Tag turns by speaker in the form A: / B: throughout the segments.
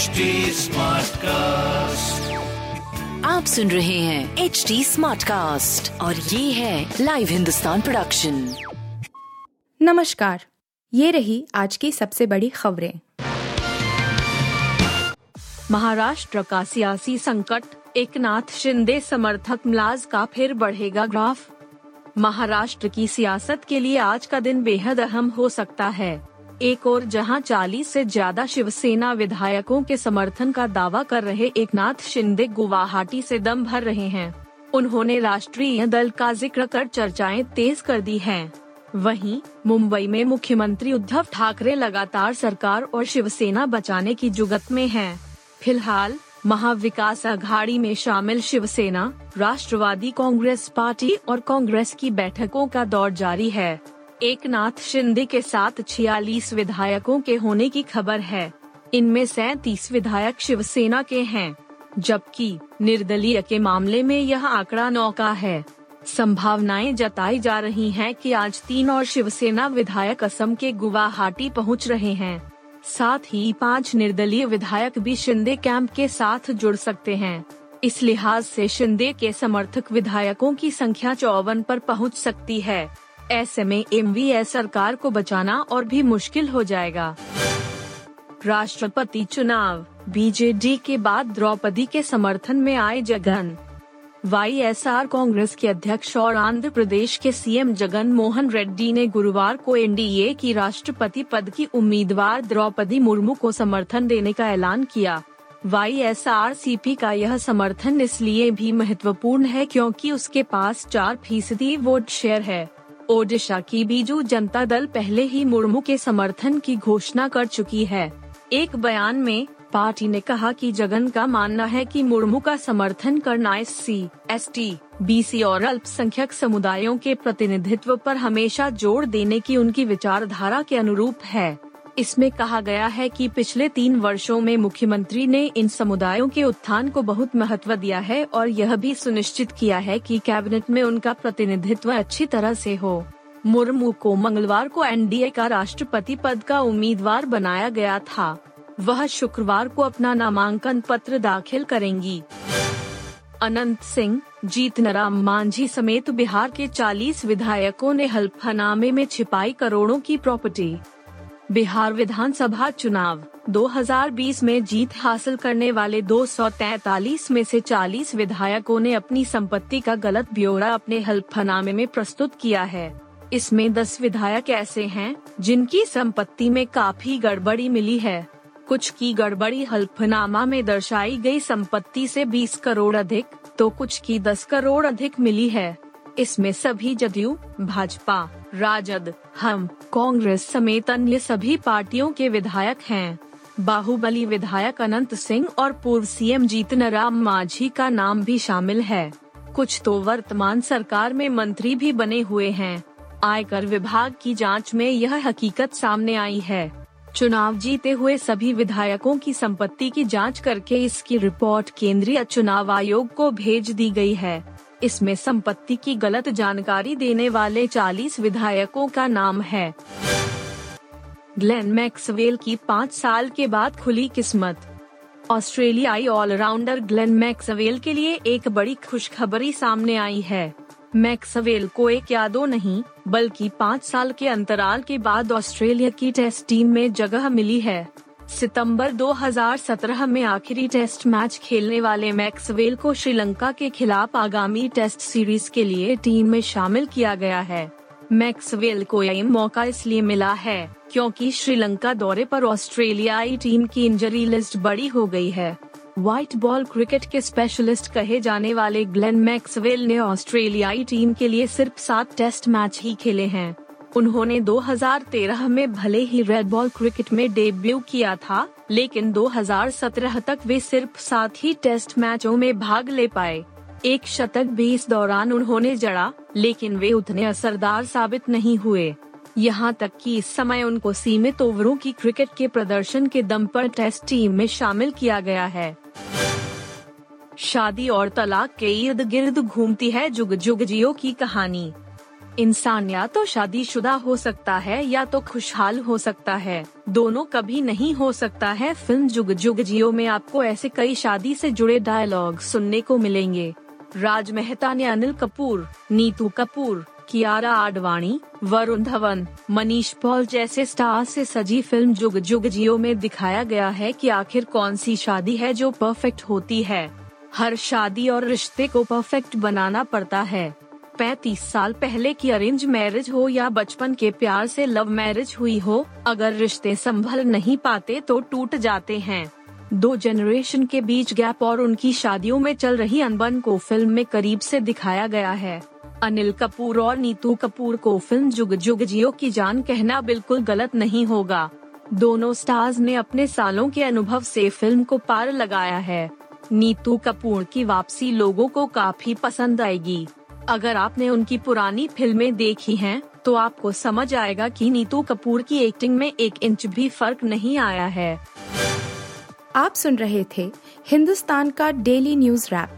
A: HD cast
B: आप सुन रहे हैं एच डी स्मार्ट कास्ट और ये है लाइव हिंदुस्तान प्रोडक्शन
C: नमस्कार ये रही आज की सबसे बड़ी खबरें।
D: महाराष्ट्र का सियासी संकट एक नाथ शिंदे समर्थक मलाज का फिर बढ़ेगा ग्राफ। महाराष्ट्र की सियासत के लिए आज का दिन बेहद अहम हो सकता है। एक और, जहाँ 40 से ज़्यादा शिवसेना विधायकों के समर्थन का दावा कर रहे एक नाथ शिंदे गुवाहाटी से दम भर रहे हैं उन्होंने राष्ट्रीय दल का ज़िक्र कर चर्चाएँ तेज कर दी हैं। वहीं, मुंबई में मुख्यमंत्री उद्धव ठाकरे लगातार सरकार और शिवसेना बचाने की जुगत में हैं। फ़िलहाल, महाविकास अघाड़ी में शामिल शिवसेना, राष्ट्रवादी कांग्रेस पार्टी और कांग्रेस की बैठकों का दौर जारी है एक नाथ शिंदे के साथ 46 विधायकों के होने की खबर है। इनमें सैतीस विधायक शिवसेना के हैं, जबकि निर्दलीय के मामले में यह आंकड़ा नौ का है। संभावनाएँ जताई जा रही हैं कि आज तीन और शिवसेना विधायक असम के गुवाहाटी पहुँच रहे हैं। साथ ही पाँच निर्दलीय विधायक भी शिंदे कैंप के साथ जुड़ सकते हैं। इस लिहाज से शिंदे के समर्थक विधायकों की संख्या चौवन पर पहुँच सकती है। ऐसे में एम सरकार को बचाना और भी मुश्किल हो जाएगा। राष्ट्रपति चुनाव बीजेडी के बाद द्रौपदी के समर्थन में आए जगन। वाईएसआर कांग्रेस के अध्यक्ष और आंध्र प्रदेश के सीएम जगन मोहन रेड्डी ने गुरुवार को एनडीए की राष्ट्रपति पद की उम्मीदवार द्रौपदी मुर्मू को समर्थन देने का ऐलान किया। वाई का यह समर्थन इसलिए भी महत्वपूर्ण है क्योंकि उसके पास चार फ़ीसदी वोट शेयर है। ओडिशा की बीजू जनता दल पहले ही मुर्मू के समर्थन की घोषणा कर चुकी है। एक बयान में, पार्टी ने कहा कि जगन का मानना है कि मुर्मू का समर्थन करना S C S T B C और अल्पसंख्यक समुदायों के प्रतिनिधित्व पर हमेशा ज़ोर देने की उनकी विचारधारा के अनुरूप है। इसमें कहा गया है कि पिछले तीन वर्षों में मुख्यमंत्री ने इन समुदायों के उत्थान को बहुत महत्व दिया है और यह भी सुनिश्चित किया है कि कैबिनेट में उनका प्रतिनिधित्व अच्छी तरह से हो। मुर्मू को मंगलवार को एनडीए का राष्ट्रपति पद का उम्मीदवार बनाया गया था। वह शुक्रवार को अपना नामांकन पत्र दाखिल करेंगी। अनंत सिंह, जीत जीतनराम मांझी समेत बिहार के 40 विधायकों ने हल्फनामे में छिपाई करोड़ों की प्रॉपर्टी। बिहार विधानसभा चुनाव। 2020 में जीत हासिल करने वाले 243 में से 40 विधायकों ने अपनी संपत्ति का गलत ब्यौरा अपने हल्फनामे में प्रस्तुत किया है। इसमें 10 विधायक ऐसे हैं, जिनकी संपत्ति में काफ़ी गड़बड़ी मिली है। कुछ की गड़बड़ी हल्फनामा में दर्शाई गई संपत्ति से 20 करोड़ अधिक तो कुछ की 10 करोड़ अधिक मिली है। इसमें सभी जदयू, भाजपा, राजद, हम, कांग्रेस समेत अन्य सभी पार्टियों के विधायक हैं। बाहुबली विधायक अनंत सिंह और पूर्व सीएम जीतन राम मांझी का नाम भी शामिल है। कुछ तो वर्तमान सरकार में मंत्री भी बने हुए हैं। आयकर विभाग की जाँच में यह हकीकत सामने आई है। चुनाव जीते हुए सभी विधायकों की संपत्ति की जाँच करके इसकी रिपोर्ट केंद्रीय चुनाव आयोग को भेज दी गई है। इसमें संपत्ति की गलत जानकारी देने वाले 40 विधायकों का नाम है। ग्लेन मैक्सवेल की पाँच साल के बाद खुली किस्मत। ऑस्ट्रेलियाई ऑलराउंडर ग्लेन मैक्सवेल के लिए एक बड़ी खुशखबरी सामने आई है। मैक्सवेल को एक या दो नहीं, बल्कि पाँच साल के अंतराल के बाद ऑस्ट्रेलिया की टेस्ट टीम में जगह मिली है। सितंबर 2017 में आखिरी टेस्ट मैच खेलने वाले मैक्सवेल को श्रीलंका के खिलाफ आगामी टेस्ट सीरीज़ के लिए टीम में शामिल किया गया है। मैक्सवेल को यह मौका इसलिए मिला है क्योंकि श्रीलंका दौरे पर ऑस्ट्रेलियाई टीम की इंजरी लिस्ट बड़ी हो गई है। व्हाइट बॉल क्रिकेट के स्पेशलिस्ट कहे जाने वाले ग्लेन मैक्सवेल ने ऑस्ट्रेलियाई टीम के लिए सिर्फ़ सात टेस्ट मैच ही खेले हैं। उन्होंने 2013 में भले ही रेड बॉल क्रिकेट में डेब्यू किया था, लेकिन 2017 तक वे सिर्फ़ सात ही टेस्ट मैचों में भाग ले पाए। एक शतक भी इस दौरान उन्होंने जड़ा, लेकिन वे उतने असरदार साबित नहीं हुए। यहाँ तक कि इस समय उनको सीमित ओवरों की क्रिकेट के प्रदर्शन के दम पर टेस्ट टीम में शामिल किया गया है। शादी और तलाक के इर्द गिर्द घूमती है जुग जुग जियो की कहानी। इंसान या तो शादीशुदा हो सकता है या तो खुशहाल हो सकता है। दोनों कभी नहीं हो सकता है। फ़िल्म जुग जुग जियो में आपको ऐसे कई शादी से जुड़े डायलॉग सुनने को मिलेंगे। राज मेहता ने अनिल कपूर, नीतू कपूर, कियारा आडवाणी, वरुण धवन, मनीष पॉल जैसे स्टार से सजी फ़िल्म जुग जुग जियो में दिखाया गया है कि आखिर कौन सी शादी है जो परफेक्ट होती है। हर शादी और रिश्ते को परफेक्ट बनाना पड़ता है। पैतीस साल पहले की अरेंज मैरिज हो या बचपन के प्यार से लव मैरिज हुई हो, अगर रिश्ते संभल नहीं पाते तो टूट जाते हैं। दो जनरेशन के बीच गैप और उनकी शादियों में चल रही अनबन को फ़िल्म में करीब से दिखाया गया है। अनिल कपूर और नीतू कपूर को फ़िल्म जुग जुग जियो की जान कहना बिल्कुल गलत नहीं होगा। दोनों स्टार्स ने अपने सालों के अनुभव से फ़िल्म को पार लगाया है। नीतू कपूर की वापसी लोगों को काफ़ी पसंद आएगी। अगर आपने उनकी पुरानी फ़िल्में देखी हैं, तो आपको समझ आएगा कि नीतू कपूर की एक्टिंग में एक इंच भी फ़र्क नहीं आया है।
C: आप सुन रहे थे हिंदुस्तान का डेली न्यूज़ रैप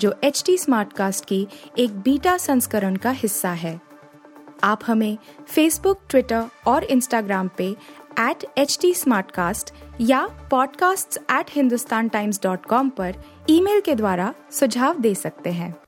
C: जो एच टी स्मार्ट कास्ट की एक बीटा संस्करण का हिस्सा है। आप हमें फेसबुक ट्विटर और इंस्टाग्राम पे एट एच टी या podcasts@hindustantimes.com पर ईमेल के द्वारा सुझाव दे सकते हैं।